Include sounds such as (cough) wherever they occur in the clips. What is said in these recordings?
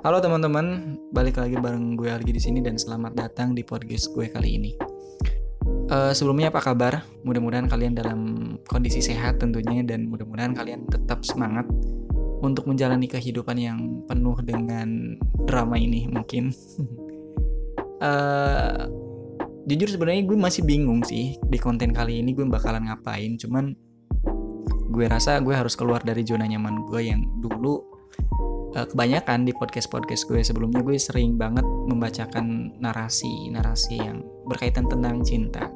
Halo teman-teman, balik lagi bareng gue lagi di sini dan selamat datang di podcast gue kali ini. Uh, sebelumnya apa kabar? Mudah-mudahan kalian dalam kondisi sehat tentunya dan mudah-mudahan kalian tetap semangat untuk menjalani kehidupan yang penuh dengan drama ini mungkin. uh, (laughs) jujur sebenarnya gue masih bingung sih di konten kali ini gue bakalan ngapain, cuman gue rasa gue harus keluar dari zona nyaman gue yang dulu uh, kebanyakan di podcast-podcast gue sebelumnya gue sering banget membacakan narasi-narasi yang berkaitan tentang cinta.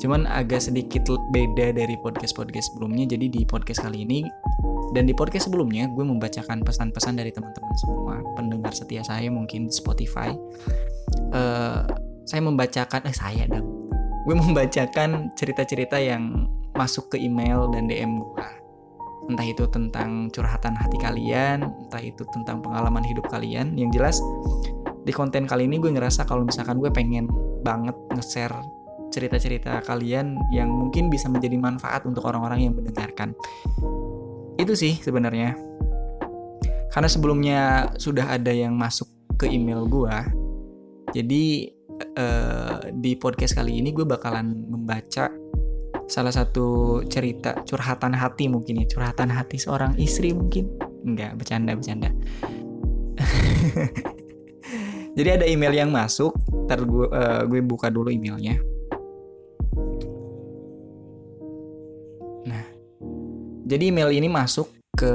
Cuman agak sedikit beda dari podcast-podcast sebelumnya. Jadi di podcast kali ini dan di podcast sebelumnya gue membacakan pesan-pesan dari teman-teman semua pendengar setia saya mungkin Spotify. Uh, saya membacakan eh saya dong. Gue membacakan cerita-cerita yang masuk ke email dan DM gue entah itu tentang curhatan hati kalian entah itu tentang pengalaman hidup kalian. Yang jelas di konten kali ini gue ngerasa kalau misalkan gue pengen banget nge-share cerita-cerita kalian yang mungkin bisa menjadi manfaat untuk orang-orang yang mendengarkan. Itu sih sebenarnya. Karena sebelumnya sudah ada yang masuk ke email gue jadi uh, di podcast kali ini gue bakalan membaca salah satu cerita curhatan hati mungkin ya curhatan hati seorang istri mungkin. Enggak bercanda bercanda. (laughs) Jadi ada email yang masuk ntar gue uh, gue buka dulu emailnya. Nah jadi email ini masuk ke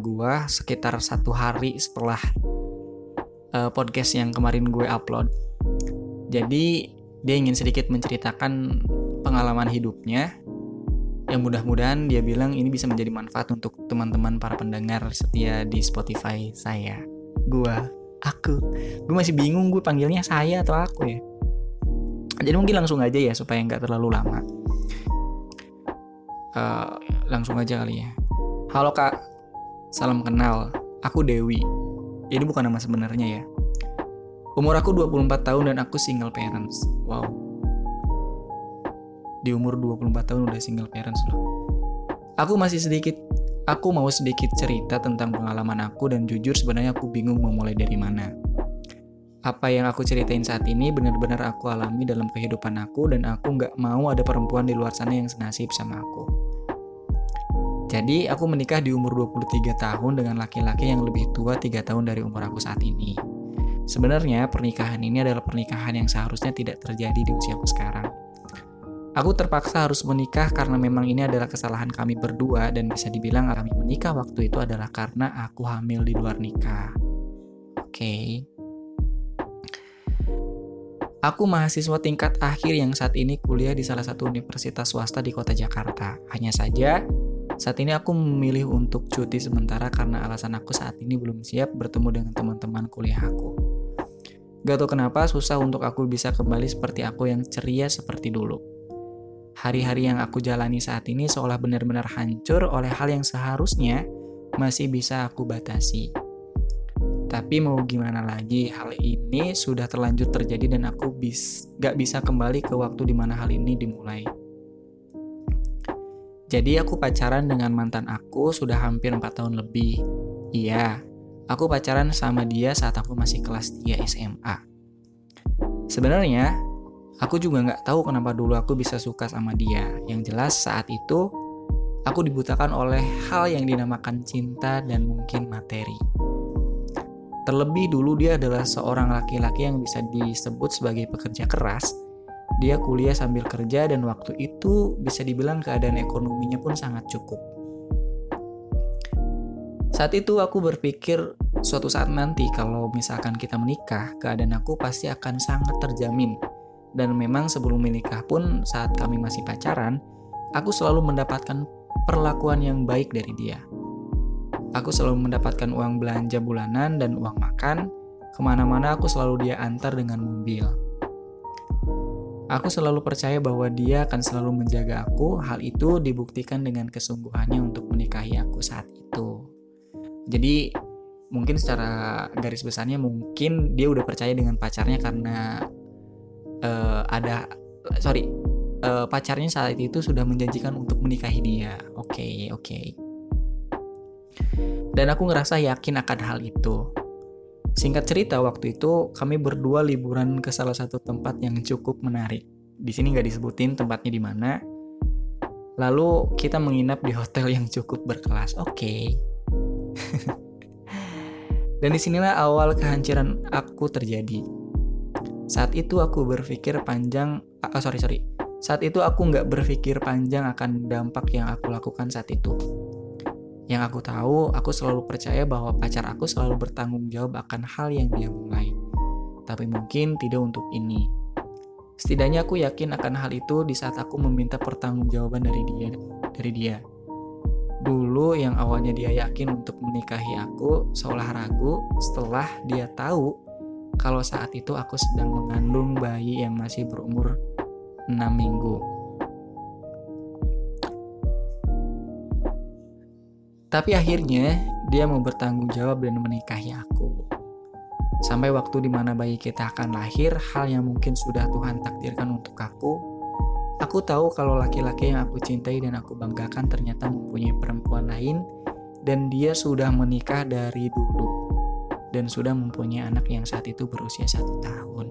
gua sekitar satu hari setelah uh, podcast yang kemarin gue upload. Jadi dia ingin sedikit menceritakan pengalaman hidupnya yang mudah-mudahan dia bilang ini bisa menjadi manfaat untuk teman-teman para pendengar setia di Spotify saya. Gua, aku. Gue masih bingung gue panggilnya saya atau aku ya. Jadi mungkin langsung aja ya supaya nggak terlalu lama. Uh, langsung aja kali ya. Halo kak, salam kenal. Aku Dewi. Ini bukan nama sebenarnya ya. Umur aku 24 tahun dan aku single parents. Wow, di umur 24 tahun udah single parents loh. Aku masih sedikit, aku mau sedikit cerita tentang pengalaman aku dan jujur sebenarnya aku bingung mau mulai dari mana. Apa yang aku ceritain saat ini benar-benar aku alami dalam kehidupan aku dan aku nggak mau ada perempuan di luar sana yang senasib sama aku. Jadi aku menikah di umur 23 tahun dengan laki-laki yang lebih tua 3 tahun dari umur aku saat ini. Sebenarnya pernikahan ini adalah pernikahan yang seharusnya tidak terjadi di usiaku sekarang. Aku terpaksa harus menikah karena memang ini adalah kesalahan kami berdua dan bisa dibilang kami menikah waktu itu adalah karena aku hamil di luar nikah. Oke. Okay. Aku mahasiswa tingkat akhir yang saat ini kuliah di salah satu universitas swasta di kota Jakarta. Hanya saja, saat ini aku memilih untuk cuti sementara karena alasan aku saat ini belum siap bertemu dengan teman-teman kuliah aku. Gak tau kenapa susah untuk aku bisa kembali seperti aku yang ceria seperti dulu hari-hari yang aku jalani saat ini seolah benar-benar hancur oleh hal yang seharusnya masih bisa aku batasi. Tapi mau gimana lagi, hal ini sudah terlanjur terjadi dan aku bis, gak bisa kembali ke waktu di mana hal ini dimulai. Jadi aku pacaran dengan mantan aku sudah hampir 4 tahun lebih. Iya, aku pacaran sama dia saat aku masih kelas 3 SMA. Sebenarnya Aku juga nggak tahu kenapa dulu aku bisa suka sama dia. Yang jelas saat itu aku dibutakan oleh hal yang dinamakan cinta dan mungkin materi. Terlebih dulu dia adalah seorang laki-laki yang bisa disebut sebagai pekerja keras. Dia kuliah sambil kerja dan waktu itu bisa dibilang keadaan ekonominya pun sangat cukup. Saat itu aku berpikir suatu saat nanti kalau misalkan kita menikah, keadaan aku pasti akan sangat terjamin dan memang sebelum menikah pun saat kami masih pacaran, aku selalu mendapatkan perlakuan yang baik dari dia. Aku selalu mendapatkan uang belanja bulanan dan uang makan, ke mana-mana aku selalu dia antar dengan mobil. Aku selalu percaya bahwa dia akan selalu menjaga aku, hal itu dibuktikan dengan kesungguhannya untuk menikahi aku saat itu. Jadi mungkin secara garis besarnya mungkin dia udah percaya dengan pacarnya karena uh, ada sorry uh, pacarnya saat itu sudah menjanjikan untuk menikahi dia. Oke okay, oke. Okay. Dan aku ngerasa yakin akan hal itu. Singkat cerita waktu itu kami berdua liburan ke salah satu tempat yang cukup menarik. Di sini nggak disebutin tempatnya di mana. Lalu kita menginap di hotel yang cukup berkelas. Oke. Okay. (laughs) Dan di sinilah awal kehancuran aku terjadi. Saat itu aku berpikir panjang, oh sorry sorry. Saat itu aku nggak berpikir panjang akan dampak yang aku lakukan saat itu. Yang aku tahu, aku selalu percaya bahwa pacar aku selalu bertanggung jawab akan hal yang dia mulai. Tapi mungkin tidak untuk ini. Setidaknya aku yakin akan hal itu di saat aku meminta pertanggungjawaban dari dia, dari dia. Dulu yang awalnya dia yakin untuk menikahi aku seolah ragu setelah dia tahu kalau saat itu aku sedang mengandung bayi yang masih berumur 6 minggu. Tapi akhirnya dia mau bertanggung jawab dan menikahi aku. Sampai waktu di mana bayi kita akan lahir, hal yang mungkin sudah Tuhan takdirkan untuk aku, aku tahu kalau laki-laki yang aku cintai dan aku banggakan ternyata mempunyai perempuan lain dan dia sudah menikah dari dulu dan sudah mempunyai anak yang saat itu berusia satu tahun.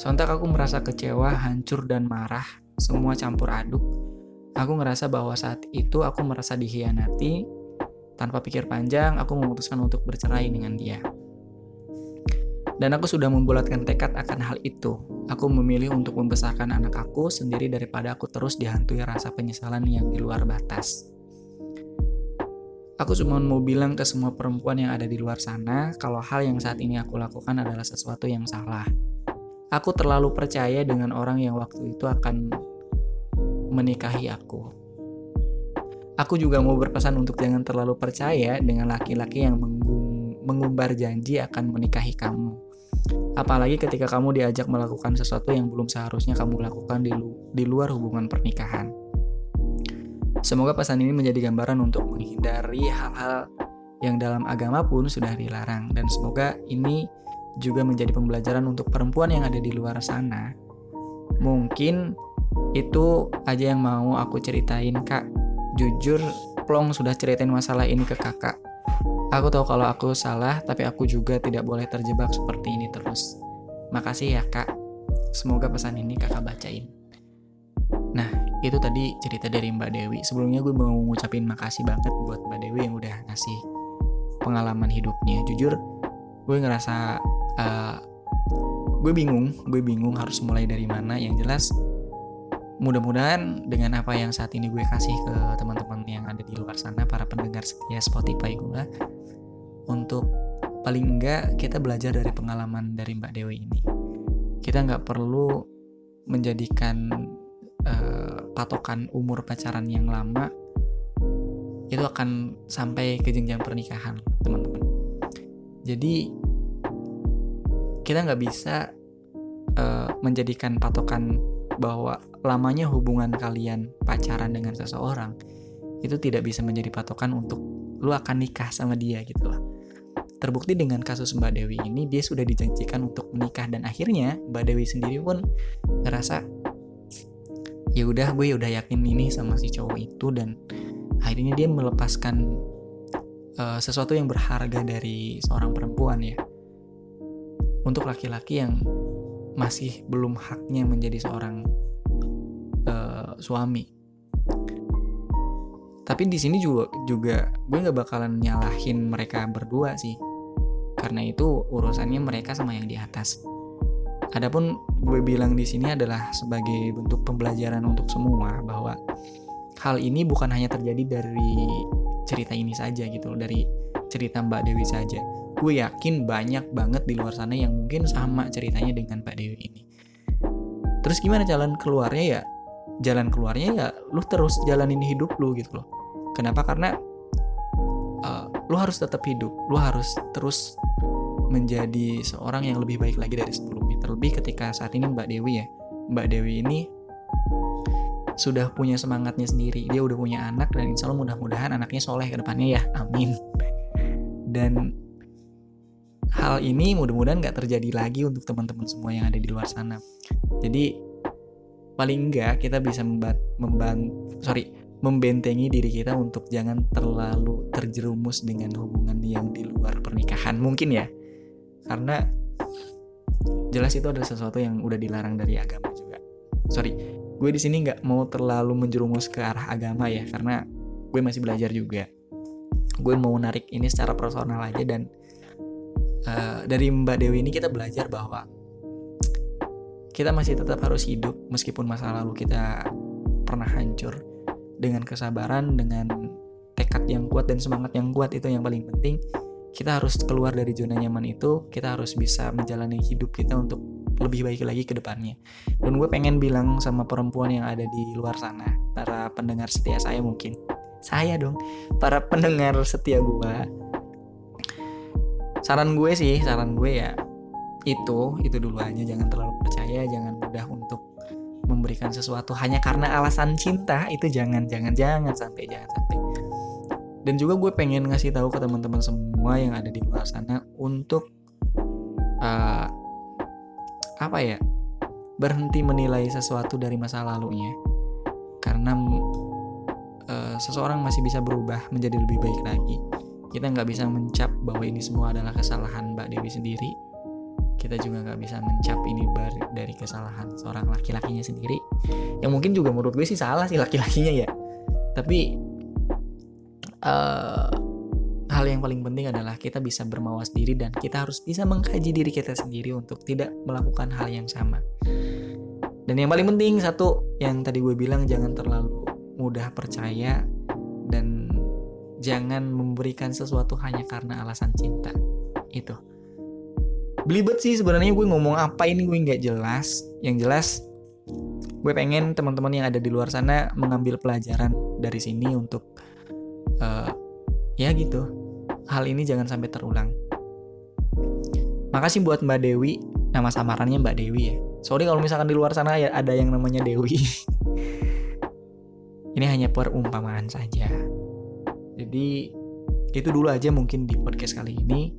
Sontak aku merasa kecewa, hancur, dan marah, semua campur aduk Aku ngerasa bahwa saat itu aku merasa dihianati. Tanpa pikir panjang, aku memutuskan untuk bercerai dengan dia. Dan aku sudah membulatkan tekad akan hal itu. Aku memilih untuk membesarkan anak aku sendiri daripada aku terus dihantui rasa penyesalan yang di luar batas. Aku cuma mau bilang ke semua perempuan yang ada di luar sana kalau hal yang saat ini aku lakukan adalah sesuatu yang salah. Aku terlalu percaya dengan orang yang waktu itu akan menikahi aku. Aku juga mau berpesan untuk jangan terlalu percaya dengan laki-laki yang mengumbar janji akan menikahi kamu. Apalagi ketika kamu diajak melakukan sesuatu yang belum seharusnya kamu lakukan di, lu di luar hubungan pernikahan. Semoga pesan ini menjadi gambaran untuk menghindari hal-hal yang dalam agama pun sudah dilarang. Dan semoga ini juga menjadi pembelajaran untuk perempuan yang ada di luar sana. Mungkin itu aja yang mau aku ceritain kak. Jujur plong sudah ceritain masalah ini ke kakak. Aku tahu kalau aku salah tapi aku juga tidak boleh terjebak seperti ini terus. Makasih ya kak. Semoga pesan ini kakak bacain itu tadi cerita dari Mbak Dewi. Sebelumnya gue mau ngucapin makasih banget buat Mbak Dewi yang udah ngasih pengalaman hidupnya. Jujur gue ngerasa uh, gue bingung gue bingung harus mulai dari mana. Yang jelas mudah-mudahan dengan apa yang saat ini gue kasih ke teman-teman yang ada di luar sana para pendengar setia Spotify gue untuk paling enggak kita belajar dari pengalaman dari Mbak Dewi ini. Kita nggak perlu menjadikan uh, patokan umur pacaran yang lama itu akan sampai ke jenjang pernikahan teman-teman jadi kita nggak bisa uh, menjadikan patokan bahwa lamanya hubungan kalian pacaran dengan seseorang itu tidak bisa menjadi patokan untuk lu akan nikah sama dia gitu loh. Terbukti dengan kasus Mbak Dewi ini dia sudah dijanjikan untuk menikah dan akhirnya Mbak Dewi sendiri pun ngerasa ya udah gue udah yakin ini sama si cowok itu dan akhirnya dia melepaskan uh, sesuatu yang berharga dari seorang perempuan ya untuk laki-laki yang masih belum haknya menjadi seorang uh, suami. Tapi di sini juga juga gue nggak bakalan nyalahin mereka berdua sih, karena itu urusannya mereka sama yang di atas. Adapun gue bilang di sini adalah sebagai bentuk pembelajaran untuk semua bahwa hal ini bukan hanya terjadi dari cerita ini saja gitu dari cerita Mbak Dewi saja. Gue yakin banyak banget di luar sana yang mungkin sama ceritanya dengan Pak Dewi ini. Terus gimana jalan keluarnya ya? Jalan keluarnya ya lu terus jalanin hidup lu gitu loh. Kenapa? Karena uh, lu harus tetap hidup. Lu harus terus menjadi seorang yang lebih baik lagi dari sebelumnya terlebih ketika saat ini Mbak Dewi ya. Mbak Dewi ini sudah punya semangatnya sendiri. Dia udah punya anak dan insya Allah mudah-mudahan anaknya soleh ke depannya ya. Amin. Dan hal ini mudah-mudahan nggak terjadi lagi untuk teman-teman semua yang ada di luar sana. Jadi paling enggak kita bisa memban, memban sorry membentengi diri kita untuk jangan terlalu terjerumus dengan hubungan yang di luar pernikahan mungkin ya. Karena jelas itu adalah sesuatu yang udah dilarang dari agama juga. Sorry gue di sini nggak mau terlalu menjerumus ke arah agama ya karena gue masih belajar juga. Gue mau narik ini secara personal aja dan uh, dari Mbak Dewi ini kita belajar bahwa kita masih tetap harus hidup meskipun masa lalu kita pernah hancur dengan kesabaran dengan tekad yang kuat dan semangat yang kuat itu yang paling penting kita harus keluar dari zona nyaman itu kita harus bisa menjalani hidup kita untuk lebih baik lagi ke depannya. Dan gue pengen bilang sama perempuan yang ada di luar sana para pendengar setia saya mungkin. Saya dong para pendengar setia gue saran gue sih saran gue ya itu itu dulu aja. Jangan terlalu percaya jangan mudah untuk memberikan sesuatu. Hanya karena alasan cinta itu jangan jangan jangan sampai jangan sampai dan juga gue pengen ngasih tahu ke teman-teman semua yang ada di luar sana untuk uh, apa ya berhenti menilai sesuatu dari masa lalunya. Karena uh, seseorang masih bisa berubah menjadi lebih baik lagi. Kita nggak bisa mencap bahwa ini semua adalah kesalahan Mbak Dewi sendiri. Kita juga nggak bisa mencap ini dari kesalahan seorang laki-lakinya sendiri. Yang mungkin juga menurut gue sih salah sih laki-lakinya ya. Tapi uh, hal yang paling penting adalah kita bisa bermawas diri dan kita harus bisa mengkaji diri kita sendiri untuk tidak melakukan hal yang sama. Dan yang paling penting satu yang tadi gue bilang jangan terlalu mudah percaya dan jangan memberikan sesuatu hanya karena alasan cinta. Itu. Belibet sih sebenarnya gue ngomong apa ini gue nggak jelas. Yang jelas gue pengen teman-teman yang ada di luar sana mengambil pelajaran dari sini untuk uh, ya gitu. Hal ini jangan sampai terulang. Makasih buat Mbak Dewi. Nama samarannya Mbak Dewi ya. Sorry kalau misalkan di luar sana ya ada yang namanya Dewi. (laughs) Ini hanya perumpamaan saja. Jadi itu dulu aja mungkin di podcast kali ini.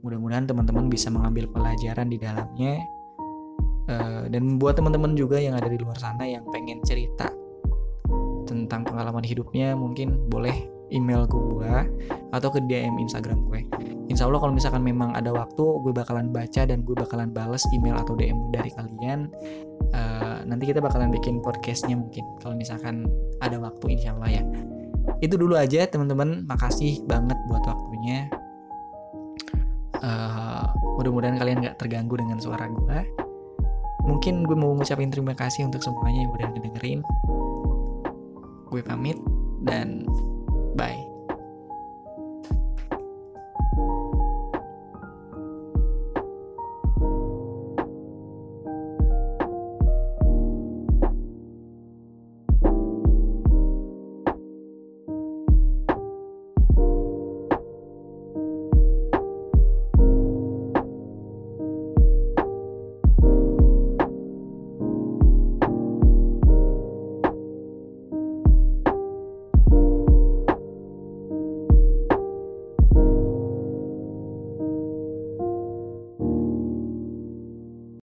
Mudah-mudahan teman-teman bisa mengambil pelajaran di dalamnya. Uh, dan buat teman-teman juga yang ada di luar sana yang pengen cerita tentang pengalaman hidupnya mungkin boleh email gue atau ke DM Instagram gue. Insya Allah kalau misalkan memang ada waktu, gue bakalan baca dan gue bakalan bales email atau DM dari kalian. Uh, nanti kita bakalan bikin podcastnya mungkin kalau misalkan ada waktu insya Allah ya. Itu dulu aja teman-teman. Makasih banget buat waktunya. Uh, mudah-mudahan kalian gak terganggu dengan suara gue. Mungkin gue mau ngucapin terima kasih untuk semuanya yang udah ngedengerin. Gue pamit dan Bye.